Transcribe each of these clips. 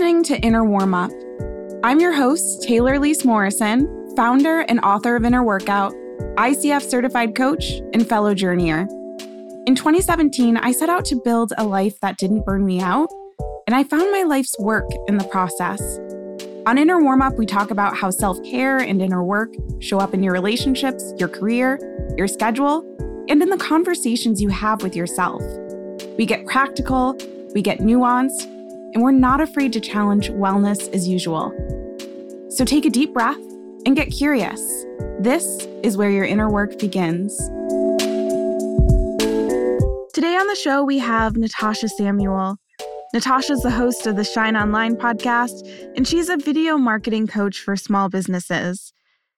listening to Inner Warm Up. I'm your host, Taylor Elyse Morrison, founder and author of Inner Workout, ICF certified coach, and fellow journeyer. In 2017, I set out to build a life that didn't burn me out, and I found my life's work in the process. On Inner Warm Up, we talk about how self care and inner work show up in your relationships, your career, your schedule, and in the conversations you have with yourself. We get practical, we get nuanced, and we're not afraid to challenge wellness as usual. So take a deep breath and get curious. This is where your inner work begins. Today on the show, we have Natasha Samuel. Natasha is the host of the Shine Online podcast, and she's a video marketing coach for small businesses.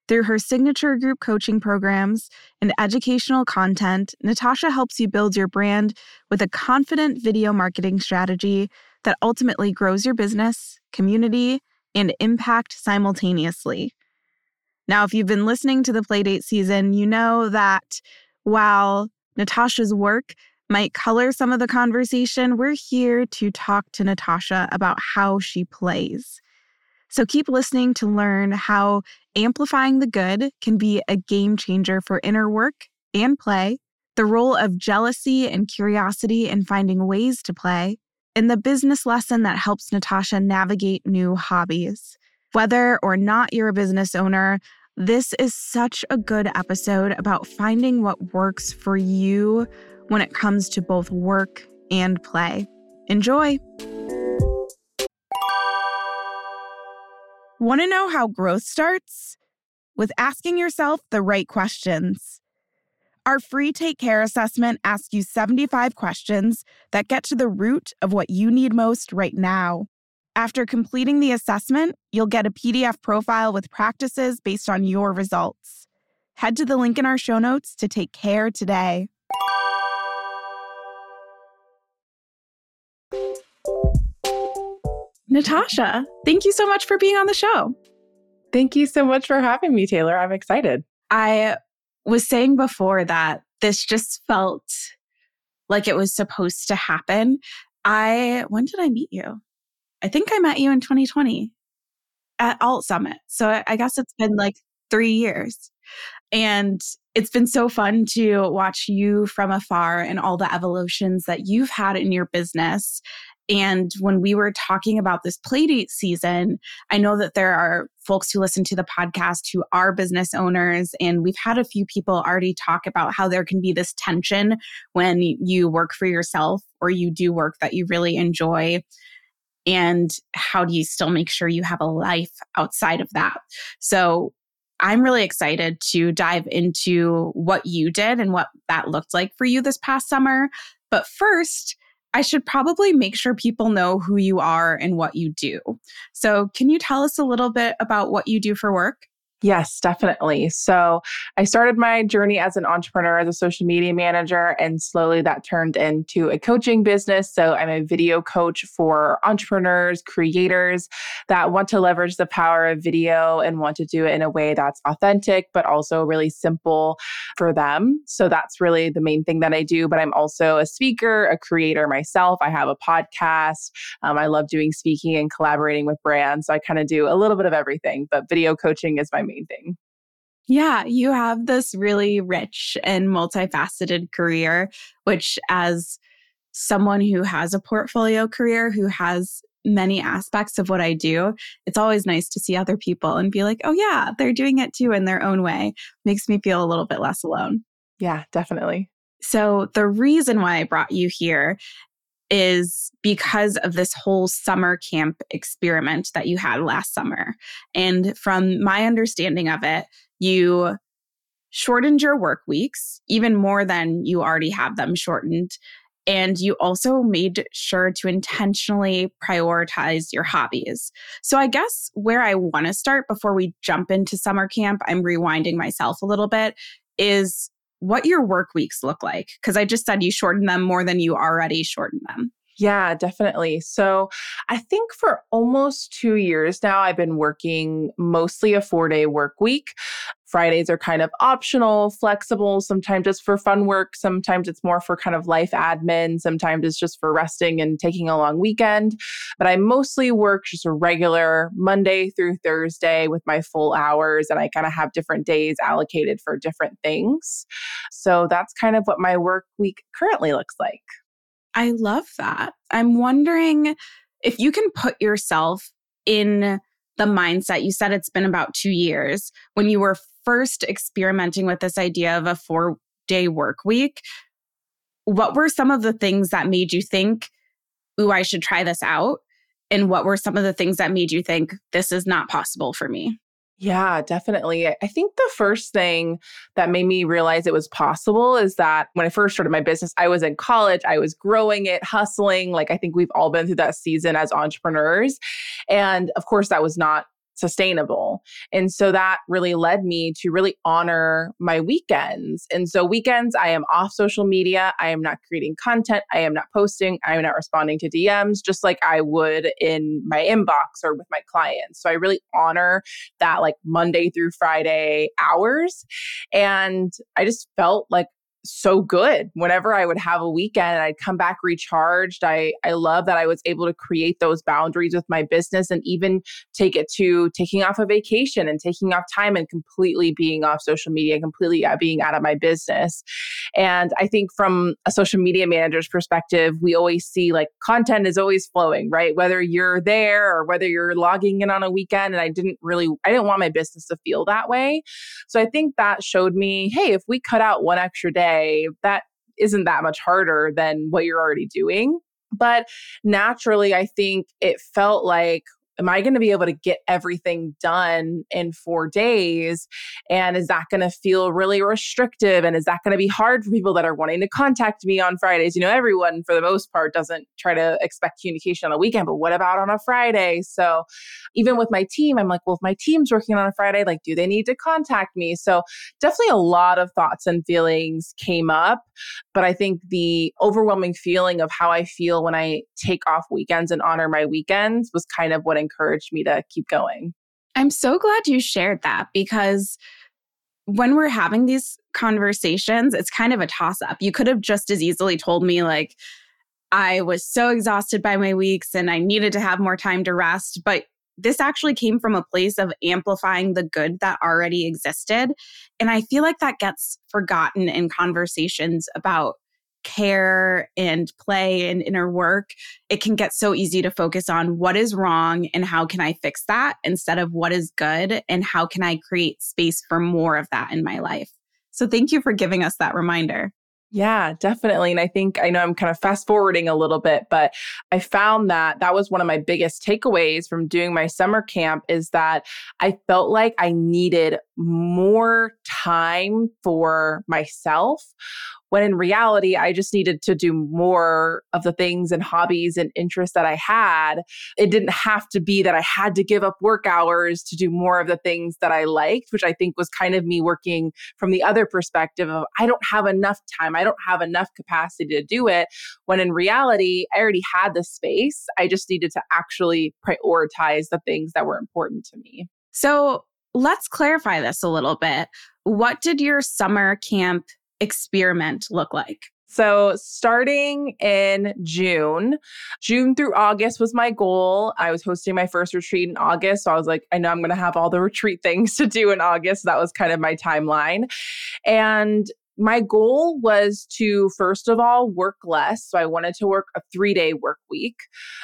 Through her signature group coaching programs and educational content, Natasha helps you build your brand with a confident video marketing strategy that ultimately grows your business, community, and impact simultaneously. Now, if you've been listening to the Playdate season, you know that while Natasha's work might color some of the conversation, we're here to talk to Natasha about how she plays. So keep listening to learn how amplifying the good can be a game changer for inner work and play, the role of jealousy and curiosity in finding ways to play, and the business lesson that helps Natasha navigate new hobbies. Whether or not you're a business owner, this is such a good episode about finding what works for you when it comes to both work and play. Enjoy! Want to know how growth starts? With asking yourself the right questions. Our free Take Care assessment asks you 75 questions that get to the root of what you need most right now. After completing the assessment, you'll get a PDF profile with practices based on your results. Head to the link in our show notes to take care today. Natasha, thank you so much for being on the show. Thank you so much for having me, Taylor. I'm excited. I was saying before that this just felt like it was supposed to happen. I, when did I meet you? I think I met you in 2020 at Alt Summit. So I guess it's been like three years. And it's been so fun to watch you from afar and all the evolutions that you've had in your business and when we were talking about this playdate season, I know that there are folks who listen to the podcast who are business owners. And we've had a few people already talk about how there can be this tension when you work for yourself or you do work that you really enjoy. And how do you still make sure you have a life outside of that? So I'm really excited to dive into what you did and what that looked like for you this past summer. But first, I should probably make sure people know who you are and what you do. So, can you tell us a little bit about what you do for work? Yes, definitely. So I started my journey as an entrepreneur, as a social media manager, and slowly that turned into a coaching business. So I'm a video coach for entrepreneurs, creators that want to leverage the power of video and want to do it in a way that's authentic, but also really simple for them. So that's really the main thing that I do. But I'm also a speaker, a creator myself. I have a podcast. Um, I love doing speaking and collaborating with brands. So I kind of do a little bit of everything, but video coaching is my thing. Yeah, you have this really rich and multifaceted career, which, as someone who has a portfolio career, who has many aspects of what I do, it's always nice to see other people and be like, oh, yeah, they're doing it too in their own way. Makes me feel a little bit less alone. Yeah, definitely. So, the reason why I brought you here is because of this whole summer camp experiment that you had last summer. And from my understanding of it, you shortened your work weeks even more than you already have them shortened. And you also made sure to intentionally prioritize your hobbies. So, I guess where I want to start before we jump into summer camp, I'm rewinding myself a little bit, is what your work weeks look like. Because I just said you shorten them more than you already shorten them. Yeah, definitely. So I think for almost two years now, I've been working mostly a four day work week Fridays are kind of optional, flexible. Sometimes it's for fun work. Sometimes it's more for kind of life admin. Sometimes it's just for resting and taking a long weekend. But I mostly work just a regular Monday through Thursday with my full hours. And I kind of have different days allocated for different things. So that's kind of what my work week currently looks like. I love that. I'm wondering if you can put yourself in the mindset. You said it's been about two years when you were first experimenting with this idea of a four day work week. What were some of the things that made you think, ooh, I should try this out? And what were some of the things that made you think this is not possible for me? Yeah, definitely. I think the first thing that made me realize it was possible is that when I first started my business, I was in college, I was growing it, hustling. Like I think we've all been through that season as entrepreneurs. And of course, that was not sustainable. And so that really led me to really honor my weekends. And so weekends, I am off social media. I am not creating content. I am not posting. I am not responding to DMs, just like I would in my inbox or with my clients. So I really honor that like Monday through Friday hours. And I just felt like so good whenever I would have a weekend I'd come back recharged. I I love that I was able to create those boundaries with my business and even take it to taking off a vacation and taking off time and completely being off social media, completely being out of my business. And I think from a social media manager's perspective, we always see like content is always flowing, right? Whether you're there or whether you're logging in on a weekend and I didn't really I didn't want my business to feel that way. So I think that showed me, hey, if we cut out one extra day that isn't that much harder than what you're already doing. But naturally, I think it felt like am I going to be able to get everything done in four days? And is that going to feel really restrictive? And is that going to be hard for people that are wanting to contact me on Fridays? You know, everyone for the most part doesn't try to expect communication on a weekend, but what about on a Friday? So even with my team, I'm like, well, if my team's working on a Friday, like, do they need to contact me? So definitely a lot of thoughts and feelings came up. But I think the overwhelming feeling of how I feel when I take off weekends and honor my weekends was kind of what encouraged me to keep going. I'm so glad you shared that because when we're having these conversations, it's kind of a toss up. You could have just as easily told me, like, I was so exhausted by my weeks and I needed to have more time to rest. But this actually came from a place of amplifying the good that already existed. And I feel like that gets forgotten in conversations about care and play and inner work, it can get so easy to focus on what is wrong and how can I fix that instead of what is good and how can I create space for more of that in my life. So thank you for giving us that reminder. Yeah, definitely. And I think I know I'm kind of fast forwarding a little bit, but I found that that was one of my biggest takeaways from doing my summer camp is that I felt like I needed more time for myself when in reality, I just needed to do more of the things and hobbies and interests that I had. It didn't have to be that I had to give up work hours to do more of the things that I liked, which I think was kind of me working from the other perspective of I don't have enough time, I don't have enough capacity to do it. When in reality, I already had the space. I just needed to actually prioritize the things that were important to me. So let's clarify this a little bit. What did your summer camp experiment look like? So, starting in June, June through August was my goal. I was hosting my first retreat in August. So, I was like, I know I'm going to have all the retreat things to do in August. That was kind of my timeline. And my goal was to first of all work less so i wanted to work a 3 day work week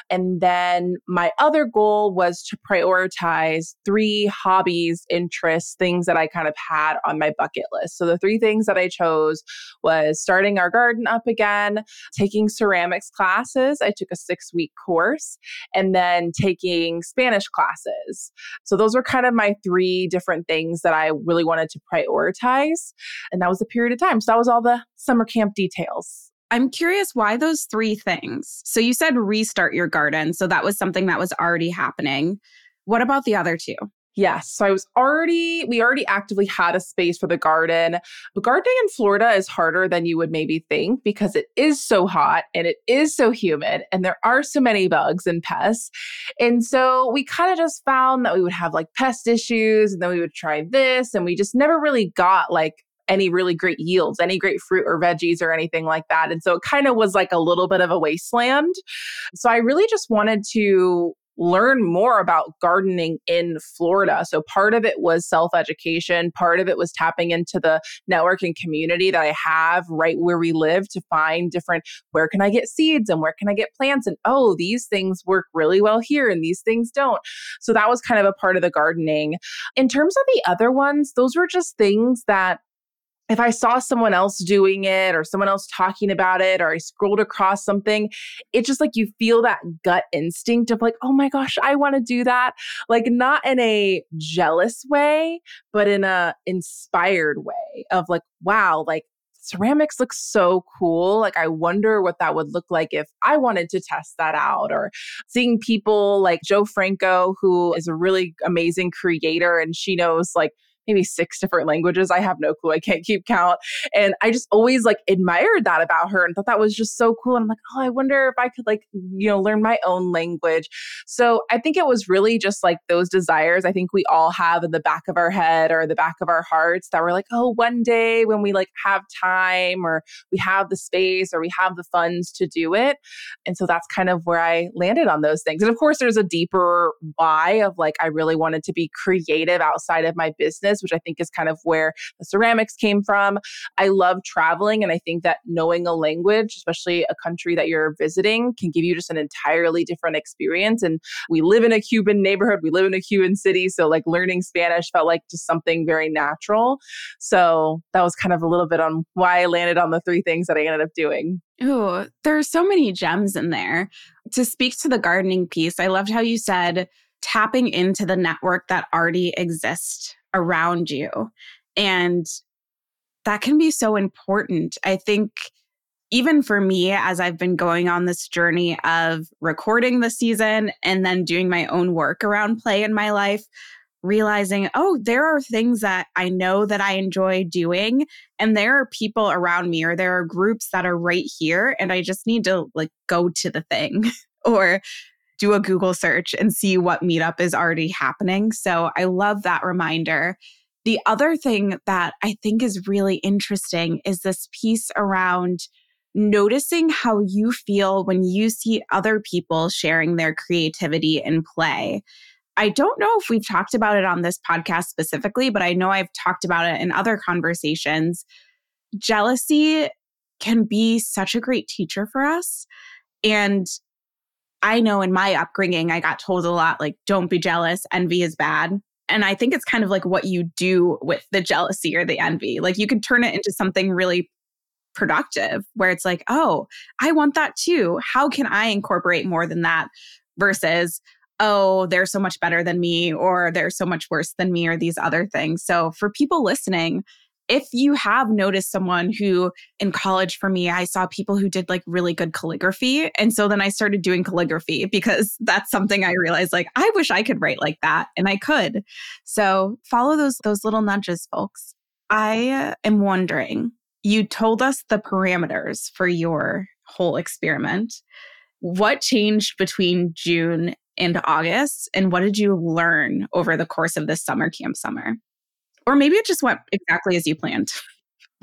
and then my other goal was to prioritize three hobbies interests things that i kind of had on my bucket list. So the three things that i chose was starting our garden up again taking ceramics classes i took a 6 week course and then taking spanish classes. So those were kind of my three different things that i really wanted to prioritize and that was a period of time. So that was all the summer camp details. I'm curious why those three things. So you said restart your garden. So that was something that was already happening. What about the other two? Yes. So I was already, we already actively had a space for the garden. But gardening in Florida is harder than you would maybe think because it is so hot and it is so humid and there are so many bugs and pests. And so we kind of just found that we would have like pest issues and then we would try this and we just never really got like any really great yields, any great fruit or veggies or anything like that. And so it kind of was like a little bit of a wasteland. So I really just wanted to learn more about gardening in Florida. So part of it was self education, part of it was tapping into the networking community that I have right where we live to find different where can I get seeds and where can I get plants and oh these things work really well here and these things don't. So that was kind of a part of the gardening. In terms of the other ones, those were just things that if I saw someone else doing it or someone else talking about it or I scrolled across something, it's just like you feel that gut instinct of like, oh my gosh, I want to do that. Like not in a jealous way, but in a inspired way of like, wow, like ceramics looks so cool. Like, I wonder what that would look like if I wanted to test that out. Or seeing people like Jo Franco, who is a really amazing creator and she knows like maybe six different languages. I have no clue. I can't keep count. And I just always like admired that about her and thought that was just so cool. And I'm like, oh, I wonder if I could like, you know, learn my own language. So I think it was really just like those desires I think we all have in the back of our head or the back of our hearts that we're like, oh, one day when we like have time or we have the space or we have the funds to do it. And so that's kind of where I landed on those things. And of course, there's a deeper why of like, I really wanted to be creative outside of my business which I think is kind of where the ceramics came from. I love traveling, and I think that knowing a language, especially a country that you're visiting, can give you just an entirely different experience. And we live in a Cuban neighborhood, we live in a Cuban city. So, like, learning Spanish felt like just something very natural. So, that was kind of a little bit on why I landed on the three things that I ended up doing. Ooh, there are so many gems in there. To speak to the gardening piece, I loved how you said tapping into the network that already exists around you. And that can be so important. I think even for me, as I've been going on this journey of recording the season and then doing my own work around play in my life, realizing, oh, there are things that I know that I enjoy doing. And there are people around me, or there are groups that are right here. And I just need to like go to the thing or do a Google search and see what meetup is already happening. So I love that reminder. The other thing that I think is really interesting is this piece around noticing how you feel when you see other people sharing their creativity and play. I don't know if we've talked about it on this podcast specifically, but I know I've talked about it in other conversations. Jealousy can be such a great teacher for us. And I know in my upbringing, I got told a lot like, don't be jealous, envy is bad. And I think it's kind of like what you do with the jealousy or the envy. Like you can turn it into something really productive where it's like, oh, I want that too. How can I incorporate more than that versus, oh, they're so much better than me or they're so much worse than me or these other things. So for people listening, if you have noticed someone who in college for me i saw people who did like really good calligraphy and so then i started doing calligraphy because that's something i realized like i wish i could write like that and i could. So follow those those little nudges folks. I am wondering you told us the parameters for your whole experiment. What changed between june and august and what did you learn over the course of this summer camp summer or maybe it just went exactly as you planned.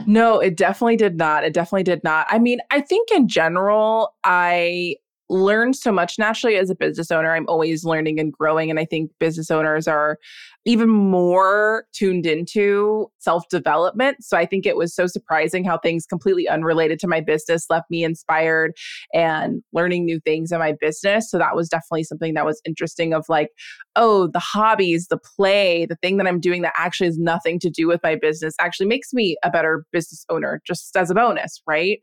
No, it definitely did not. It definitely did not. I mean, I think in general, I learned so much naturally as a business owner. I'm always learning and growing. And I think business owners are even more tuned into self development. So I think it was so surprising how things completely unrelated to my business left me inspired and learning new things in my business. So that was definitely something that was interesting of like, oh, the hobbies, the play, the thing that I'm doing that actually has nothing to do with my business actually makes me a better business owner just as a bonus, right?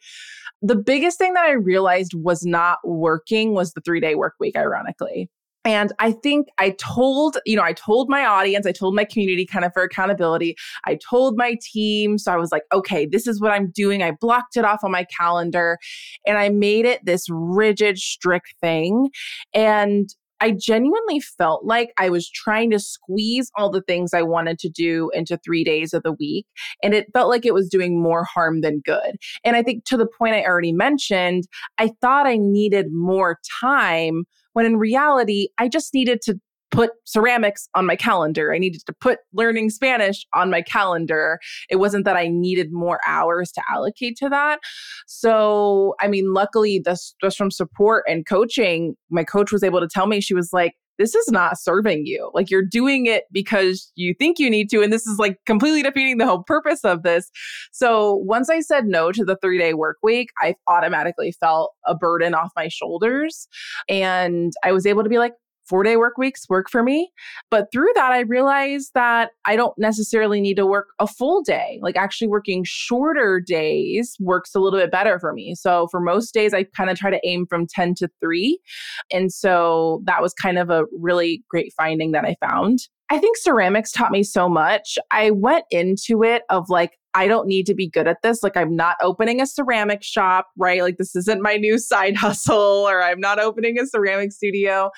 The biggest thing that I realized was not working was the three day work week, ironically. And I think I told, you know, I told my audience, I told my community kind of for accountability. I told my team. So I was like, okay, this is what I'm doing. I blocked it off on my calendar and I made it this rigid, strict thing. And I genuinely felt like I was trying to squeeze all the things I wanted to do into three days of the week. And it felt like it was doing more harm than good. And I think to the point I already mentioned, I thought I needed more time when in reality, I just needed to put ceramics on my calendar. I needed to put learning Spanish on my calendar. It wasn't that I needed more hours to allocate to that. So, I mean, luckily, this just from support and coaching, my coach was able to tell me, she was like, this is not serving you. Like you're doing it because you think you need to. And this is like completely defeating the whole purpose of this. So once I said no to the three day work week, I automatically felt a burden off my shoulders. And I was able to be like, four day work weeks work for me. But through that, I realized that I don't necessarily need to work a full day. Like actually working shorter days works a little bit better for me. So for most days, I kind of try to aim from 10 to 3. And so that was kind of a really great finding that I found. I think ceramics taught me so much. I went into it of like, I don't need to be good at this. Like, I'm not opening a ceramic shop, right? Like, this isn't my new side hustle, or I'm not opening a ceramic studio.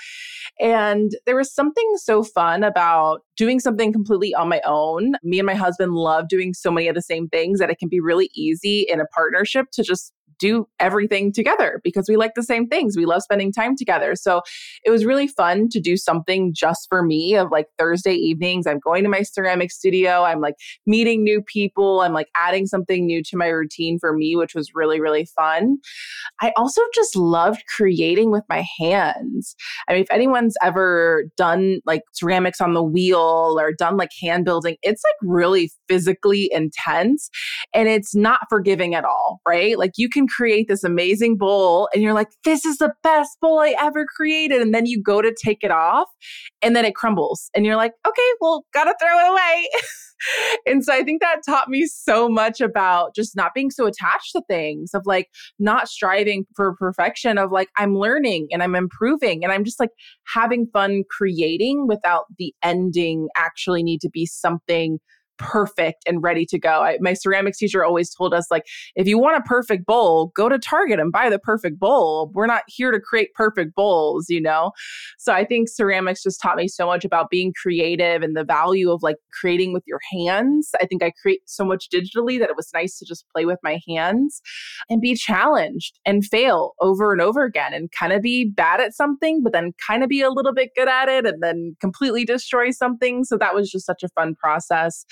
And there was something so fun about doing something completely on my own. Me and my husband love doing so many of the same things that it can be really easy in a partnership to just do everything together because we like the same things. We love spending time together. So it was really fun to do something just for me of like Thursday evenings. I'm going to my ceramic studio. I'm like meeting new people. I'm like adding something new to my routine for me, which was really, really fun. I also just loved creating with my hands. I mean, if anyone's ever done like ceramics on the wheel or done like hand building, it's like really physically intense and it's not forgiving at all, right? Like you can create this amazing bowl and you're like, this is the best bowl I ever created. And then you go to take it off and then it crumbles and you're like, okay, well, gotta throw it away. and so I think that taught me so much about just not being so attached to things, of like not striving for perfection, of like I'm learning and I'm improving and I'm just like having fun creating without the ending actually need to be something perfect and ready to go. I, my ceramics teacher always told us like if you want a perfect bowl, go to Target and buy the perfect bowl. We're not here to create perfect bowls, you know. So I think ceramics just taught me so much about being creative and the value of like creating with your hands. I think I create so much digitally that it was nice to just play with my hands and be challenged and fail over and over again and kind of be bad at something but then kind of be a little bit good at it and then completely destroy something. So that was just such a fun process.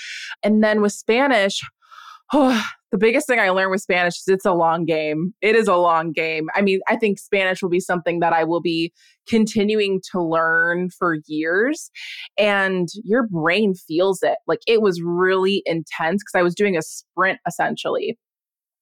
And then with Spanish, oh, the biggest thing I learned with Spanish is it's a long game. It is a long game. I mean, I think Spanish will be something that I will be continuing to learn for years. And your brain feels it. Like it was really intense because I was doing a sprint essentially.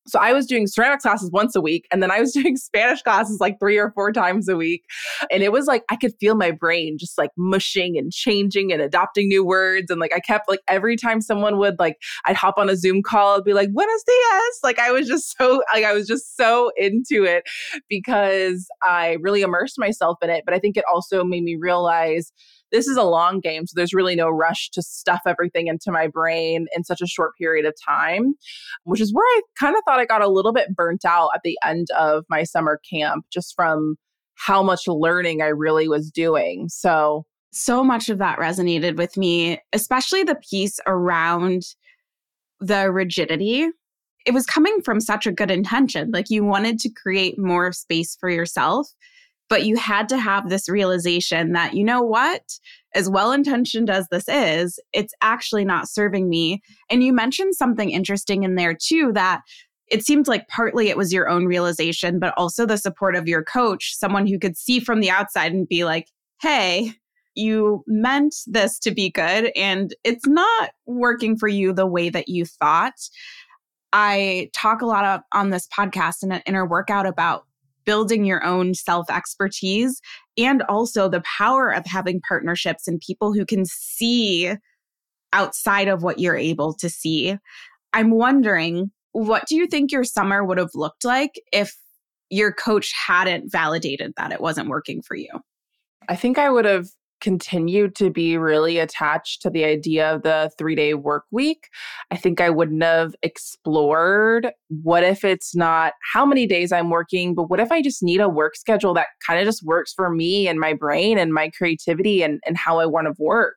So I was doing ceramics classes once a week, and then I was doing Spanish classes like three or four times a week. And it was like I could feel my brain just like mushing and changing and adopting new words. And like I kept like every time someone would like, I'd hop on a Zoom call, I'd be like, Buenos dias. Like I was just so like I was just so into it because I really immersed myself in it. But I think it also made me realize this is a long game. So there's really no rush to stuff everything into my brain in such a short period of time, which is where I kind of thought I got a little bit burnt out at the end of my summer camp just from how much learning I really was doing. So, so much of that resonated with me, especially the piece around the rigidity. It was coming from such a good intention. Like you wanted to create more space for yourself but you had to have this realization that, you know what? As well intentioned as this is, it's actually not serving me. And you mentioned something interesting in there too that it seemed like partly it was your own realization, but also the support of your coach, someone who could see from the outside and be like, hey, you meant this to be good and it's not working for you the way that you thought. I talk a lot of, on this podcast and Inner Workout about building your own self expertise and also the power of having partnerships and people who can see outside of what you're able to see. I'm wondering, what do you think your summer would have looked like if your coach hadn't validated that it wasn't working for you? I think I would have continued to be really attached to the idea of the three day work week, I think I wouldn't have explored what if it's not how many days I'm working, but what if I just need a work schedule that kind of just works for me and my brain and my creativity and, and how I want to work.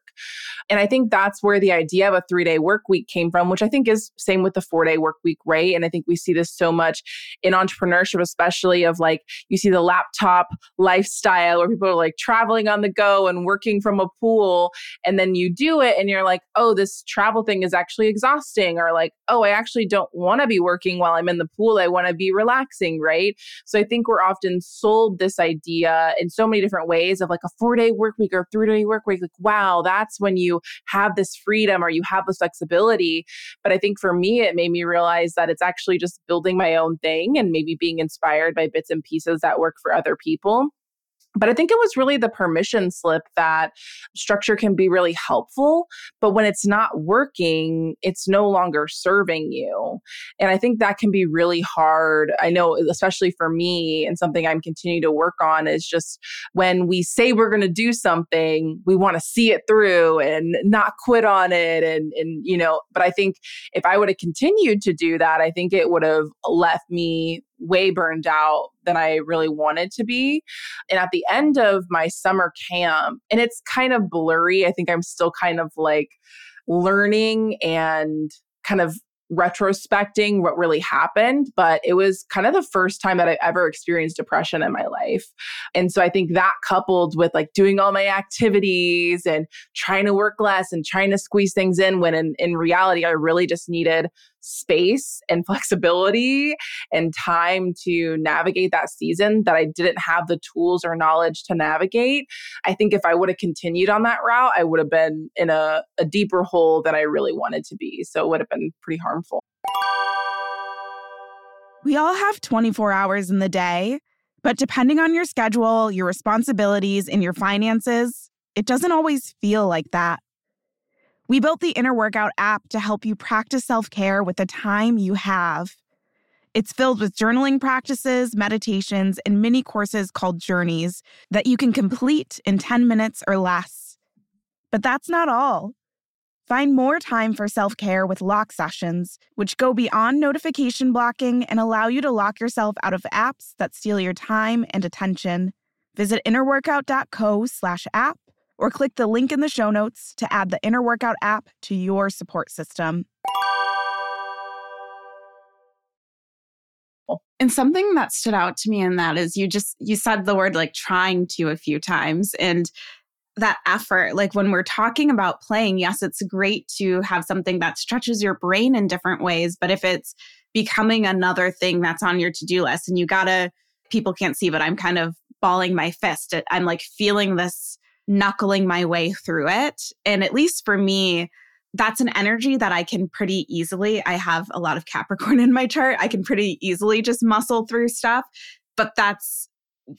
And I think that's where the idea of a three day work week came from, which I think is same with the four day work week, right? And I think we see this so much in entrepreneurship, especially of like you see the laptop lifestyle where people are like traveling on the go and working from a pool. And then you do it and you're like, oh, this travel thing is actually exhausting. Or like, oh, I actually don't want to be working while I'm in the pool. I want to be relaxing, right? So I think we're often sold this idea in so many different ways of like a four day work week or three day work week. Like, wow, that's when you have this freedom or you have this flexibility. But I think for me, it made me realize that it's actually just building my own thing and maybe being inspired by bits and pieces that work for other people. But I think it was really the permission slip that structure can be really helpful. But when it's not working, it's no longer serving you. And I think that can be really hard. I know, especially for me, and something I'm continuing to work on is just when we say we're going to do something, we want to see it through and not quit on it. And, and, you know, but I think if I would have continued to do that, I think it would have left me way burned out than I really wanted to be. And at the end of my summer camp, and it's kind of blurry, I think I'm still kind of like learning and kind of retrospecting what really happened, but it was kind of the first time that I ever experienced depression in my life. And so I think that coupled with like doing all my activities and trying to work less and trying to squeeze things in when in, in reality, I really just needed space and flexibility and time to navigate that season that I didn't have the tools or knowledge to navigate. I think if I would have continued on that route, I would have been in a, a deeper hole than I really wanted to be. So it would have been pretty harmful. We all have 24 hours in the day, but depending on your schedule, your responsibilities, and your finances, it doesn't always feel like that. We built the Inner Workout app to help you practice self care with the time you have. It's filled with journaling practices, meditations, and mini courses called Journeys that you can complete in 10 minutes or less. But that's not all. Find more time for self care with lock sessions, which go beyond notification blocking and allow you to lock yourself out of apps that steal your time and attention. Visit innerworkout.co slash app or click the link in the show notes to add the Inner Workout app to your support system. And something that stood out to me in that is you just you said the word like trying to a few times and that effort like when we're talking about playing yes it's great to have something that stretches your brain in different ways but if it's becoming another thing that's on your to-do list and you got to people can't see but I'm kind of balling my fist I'm like feeling this knuckling my way through it. And at least for me, that's an energy that I can pretty easily. I have a lot of Capricorn in my chart. I can pretty easily just muscle through stuff. But that's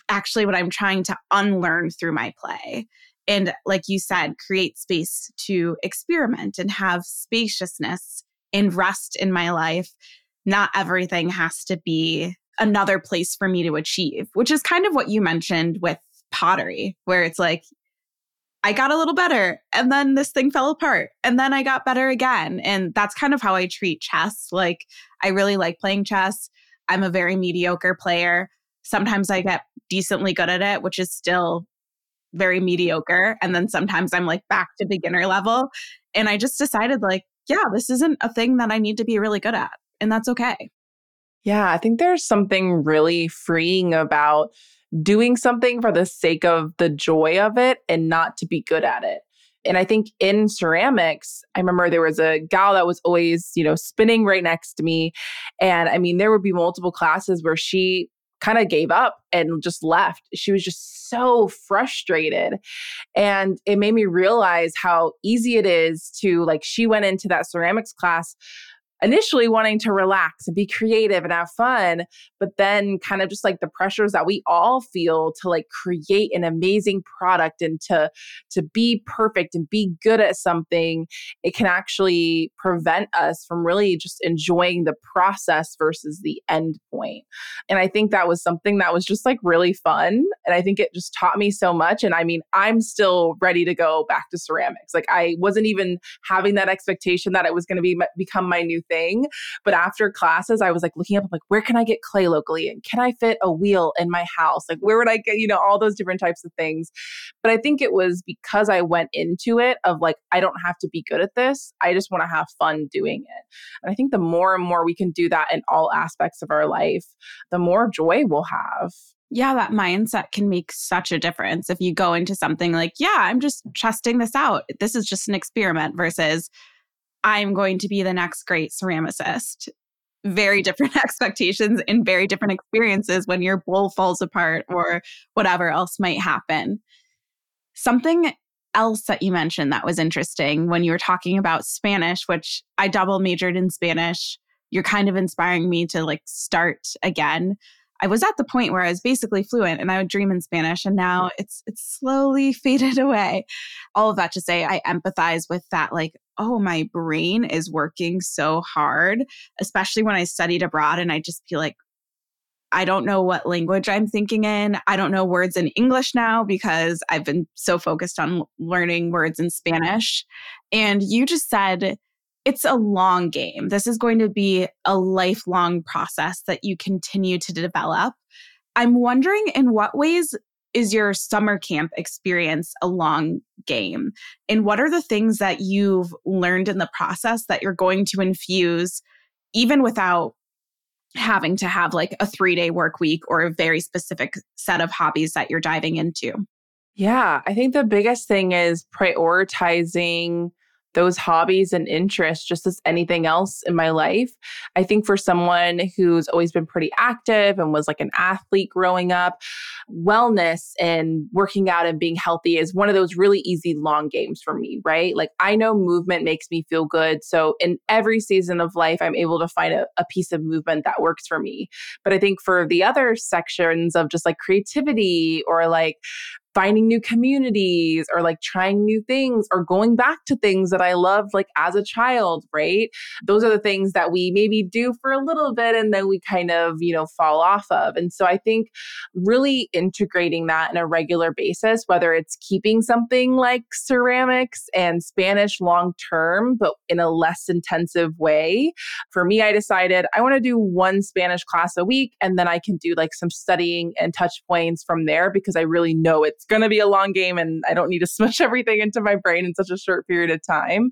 actually what I'm trying to unlearn through my play. And like you said, create space to experiment and have spaciousness and rest in my life. Not everything has to be another place for me to achieve, which is kind of what you mentioned with pottery, where it's like, I got a little better and then this thing fell apart and then I got better again. And that's kind of how I treat chess. Like, I really like playing chess. I'm a very mediocre player. Sometimes I get decently good at it, which is still very mediocre. And then sometimes I'm like back to beginner level. And I just decided, like, yeah, this isn't a thing that I need to be really good at. And that's okay. Yeah, I think there's something really freeing about doing something for the sake of the joy of it and not to be good at it. And I think in ceramics, I remember there was a gal that was always, you know, spinning right next to me. And I mean, there would be multiple classes where she kind of gave up and just left. She was just so frustrated. And it made me realize how easy it is to, like, she went into that ceramics class initially wanting to relax and be creative and have fun, but then kind of just like the pressures that we all feel to like create an amazing product and to to be perfect and be good at something, it can actually prevent us from really just enjoying the process versus the end point. And I think that was something that was just like really fun and I think it just taught me so much and I mean, I'm still ready to go back to ceramics. Like I wasn't even having that expectation that it was going to be become my new thing. But after classes, I was like looking up, like, where can I get clay locally? And can I fit a wheel in my house? Like, where would I get, you know, all those different types of things. But I think it was because I went into it of like, I don't have to be good at this. I just want to have fun doing it. And I think the more and more we can do that in all aspects of our life, the more joy we'll have. Yeah, that mindset can make such a difference if you go into something like, yeah, I'm just testing this out. This is just an experiment versus I'm going to be the next great ceramicist. Very different expectations and very different experiences when your bowl falls apart or whatever else might happen. Something else that you mentioned that was interesting when you were talking about Spanish, which I double majored in Spanish. You're kind of inspiring me to like start again. I was at the point where I was basically fluent and I would dream in Spanish and now mm-hmm. it's it's slowly faded away. All of that to say I empathize with that like oh my brain is working so hard, especially when I studied abroad and I just feel like I don't know what language I'm thinking in. I don't know words in English now because I've been so focused on learning words in Spanish. And you just said it's a long game. This is going to be a lifelong process that you continue to develop. I'm wondering in what ways is your summer camp experience a long game? And what are the things that you've learned in the process that you're going to infuse even without having to have like a three day work week or a very specific set of hobbies that you're diving into? Yeah, I think the biggest thing is prioritizing those hobbies and interests just as anything else in my life. I think for someone who's always been pretty active and was like an athlete growing up, wellness and working out and being healthy is one of those really easy long games for me, right? Like I know movement makes me feel good. So in every season of life, I'm able to find a, a piece of movement that works for me. But I think for the other sections of just like creativity or like finding new communities or like trying new things or going back to things that I loved like as a child, right? Those are the things that we maybe do for a little bit and then we kind of, you know, fall off of. And so I think really integrating that in a regular basis, whether it's keeping something like ceramics and Spanish long term, but in a less intensive way. For me, I decided I want to do one Spanish class a week and then I can do like some studying and touch points from there because I really know it's it's going to be a long game and I don't need to smush everything into my brain in such a short period of time.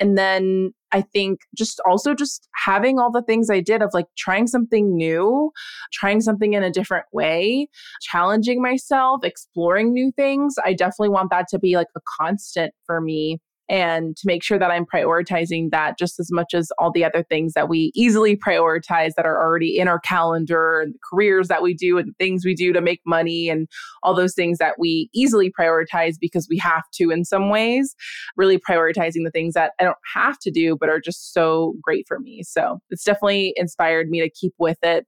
And then I think just also just having all the things I did of like trying something new, trying something in a different way, challenging myself, exploring new things. I definitely want that to be like a constant for me and to make sure that I'm prioritizing that just as much as all the other things that we easily prioritize that are already in our calendar and the careers that we do and things we do to make money and all those things that we easily prioritize because we have to in some ways, really prioritizing the things that I don't have to do but are just so great for me. So it's definitely inspired me to keep with it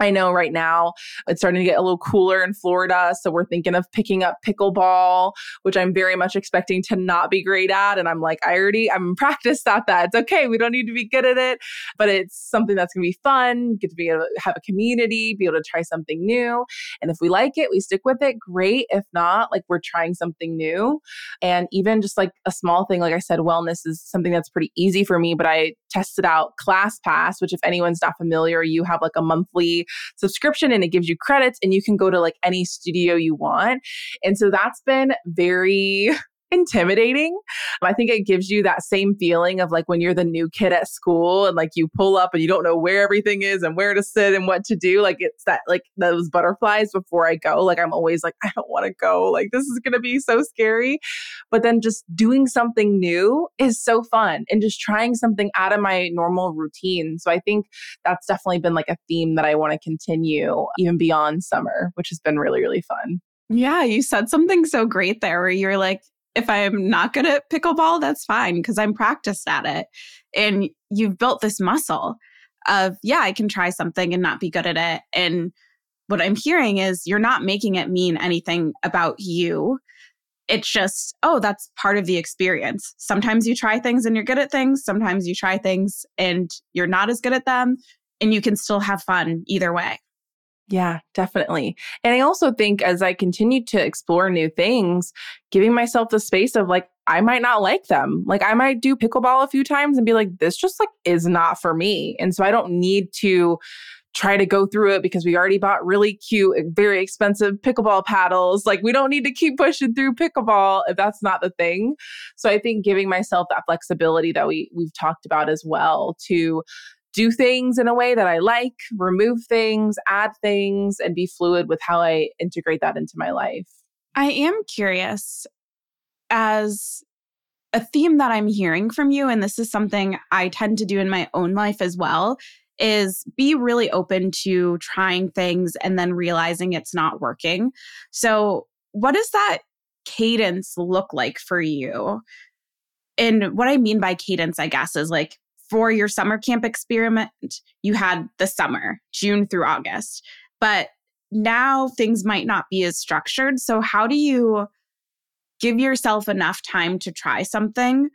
I know right now it's starting to get a little cooler in Florida. So we're thinking of picking up pickleball, which I'm very much expecting to not be great at. And I'm like, I already, I'm practiced at that. It's okay. We don't need to be good at it, but it's something that's going to be fun, get to be able to have a community, be able to try something new. And if we like it, we stick with it. Great. If not, like we're trying something new. And even just like a small thing, like I said, wellness is something that's pretty easy for me, but I tested out ClassPass, which if anyone's not familiar, you have like a monthly subscription and it gives you credits and you can go to like any studio you want. And so that's been very intimidating. I think it gives you that same feeling of like when you're the new kid at school and like you pull up and you don't know where everything is and where to sit and what to do. Like it's that like those butterflies before I go. Like I'm always like, I don't want to go. Like this is going to be so scary. But then just doing something new is so fun and just trying something out of my normal routine. So I think that's definitely been like a theme that I want to continue even beyond summer, which has been really, really fun. Yeah, you said something so great there where you're like, if I'm not good at pickleball, that's fine because I'm practiced at it. And you've built this muscle of, yeah, I can try something and not be good at it. And what I'm hearing is you're not making it mean anything about you. It's just, oh, that's part of the experience. Sometimes you try things and you're good at things. Sometimes you try things and you're not as good at them. And you can still have fun either way. Yeah, definitely. And I also think as I continue to explore new things, giving myself the space of like, I might not like them. Like, I might do pickleball a few times and be like, this just like is not for me. And so I don't need to try to go through it because we already bought really cute, very expensive pickleball paddles. Like, we don't need to keep pushing through pickleball if that's not the thing. So I think giving myself that flexibility that we we've talked about as well to do things in a way that I like, remove things, add things, and be fluid with how I integrate that into my life. I am curious as a theme that I'm hearing from you, and this is something I tend to do in my own life as well, is be really open to trying things and then realizing it's not working. So, what does that cadence look like for you? And what I mean by cadence, I guess, is like for your summer camp experiment, you had the summer, June through August. But now things might not be as structured. So, how do you give yourself enough time to try something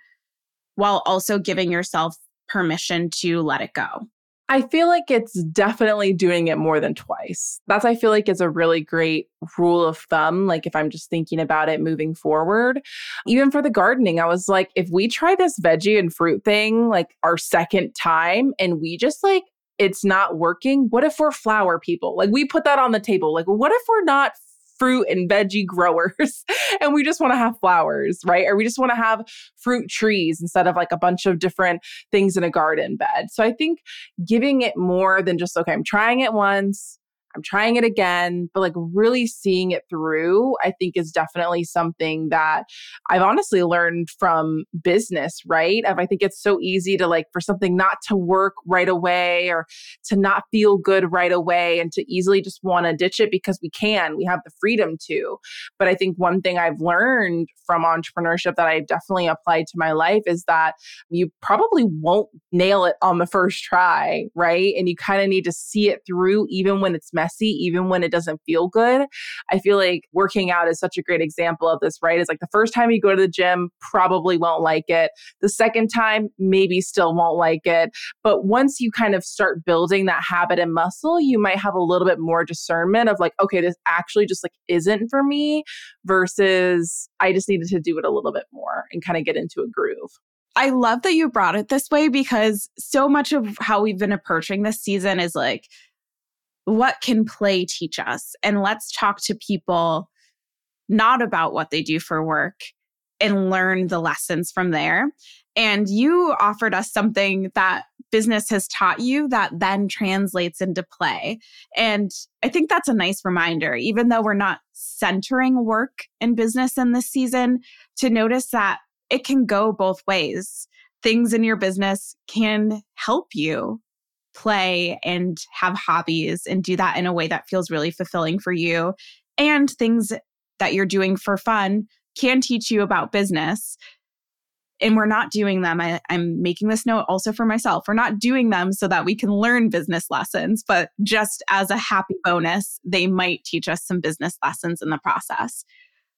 while also giving yourself permission to let it go? I feel like it's definitely doing it more than twice. That's, I feel like, is a really great rule of thumb. Like, if I'm just thinking about it moving forward, even for the gardening, I was like, if we try this veggie and fruit thing like our second time and we just like, it's not working. What if we're flower people? Like, we put that on the table. Like, what if we're not fruit and veggie growers and we just want to have flowers, right? Or we just want to have fruit trees instead of like a bunch of different things in a garden bed. So I think giving it more than just, okay, I'm trying it once. I'm trying it again, but like really seeing it through, I think is definitely something that I've honestly learned from business, right? Of I think it's so easy to like for something not to work right away or to not feel good right away and to easily just want to ditch it because we can, we have the freedom to. But I think one thing I've learned from entrepreneurship that I've definitely applied to my life is that you probably won't nail it on the first try, right? And you kind of need to see it through even when it's messy, even when it doesn't feel good. I feel like working out is such a great example of this, right? It's like the first time you go to the gym, probably won't like it. The second time, maybe still won't like it. But once you kind of start building that habit and muscle, you might have a little bit more discernment of like, okay, this actually just like isn't for me versus I just needed to do it a little bit more and kind of get into a groove. I love that you brought it this way because so much of how we've been approaching this season is like what can play teach us? And let's talk to people not about what they do for work and learn the lessons from there. And you offered us something that business has taught you that then translates into play. And I think that's a nice reminder, even though we're not centering work and business in this season, to notice that it can go both ways. Things in your business can help you play and have hobbies and do that in a way that feels really fulfilling for you. And things that you're doing for fun can teach you about business. And we're not doing them. I, am making this note also for myself. We're not doing them so that we can learn business lessons, but just as a happy bonus, they might teach us some business lessons in the process.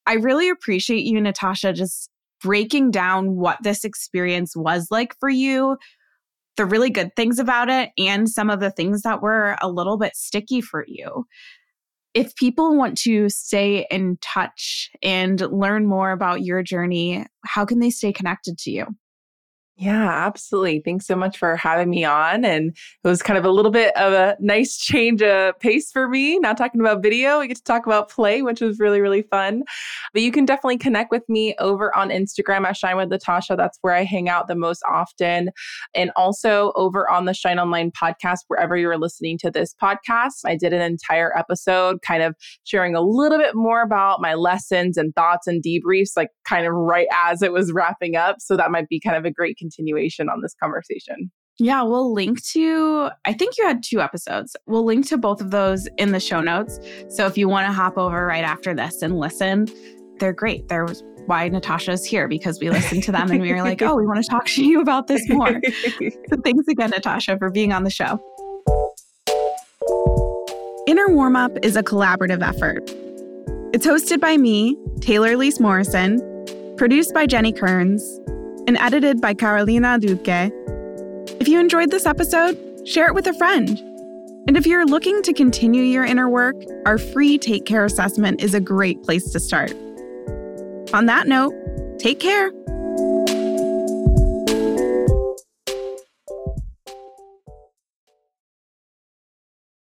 I really appreciate you, Natasha, just breaking down what this experience was like for you, the really good things about it and some of the things that were a little bit sticky for you. If people want to stay in touch and learn more about your journey, how can they stay connected to you? Yeah, absolutely. Thanks so much for having me on. And it was kind of a little bit of a nice change of pace for me. Not talking about video, we get to talk about play, which was really, really fun. But you can definitely connect with me over on Instagram at Shine with Natasha. That's where I hang out the most often. And also over on the Shine Online podcast, wherever you're listening to this podcast. I did an entire episode kind of sharing a little bit more about my lessons and thoughts and debriefs, like kind of right as it was wrapping up. So that might be kind of a great continuation on this conversation. Yeah, we'll link to, I think you had two episodes. We'll link to both of those in the show notes. So if you want to hop over right after this and listen, they're great. They're why Natasha's here because we listened to them and we were like, oh, we want to talk to you about this more. so thanks again, Natasha, for being on the show. Inner Workout is a collaborative effort. It's hosted by me, Taylor Elyse Morrison, produced by Jenny Kearns, and edited by Carolina Duque. If you enjoyed this episode, share it with a friend. And if you're looking to continue your inner work, our free Take Care assessment is a great place to start. On that note, take care.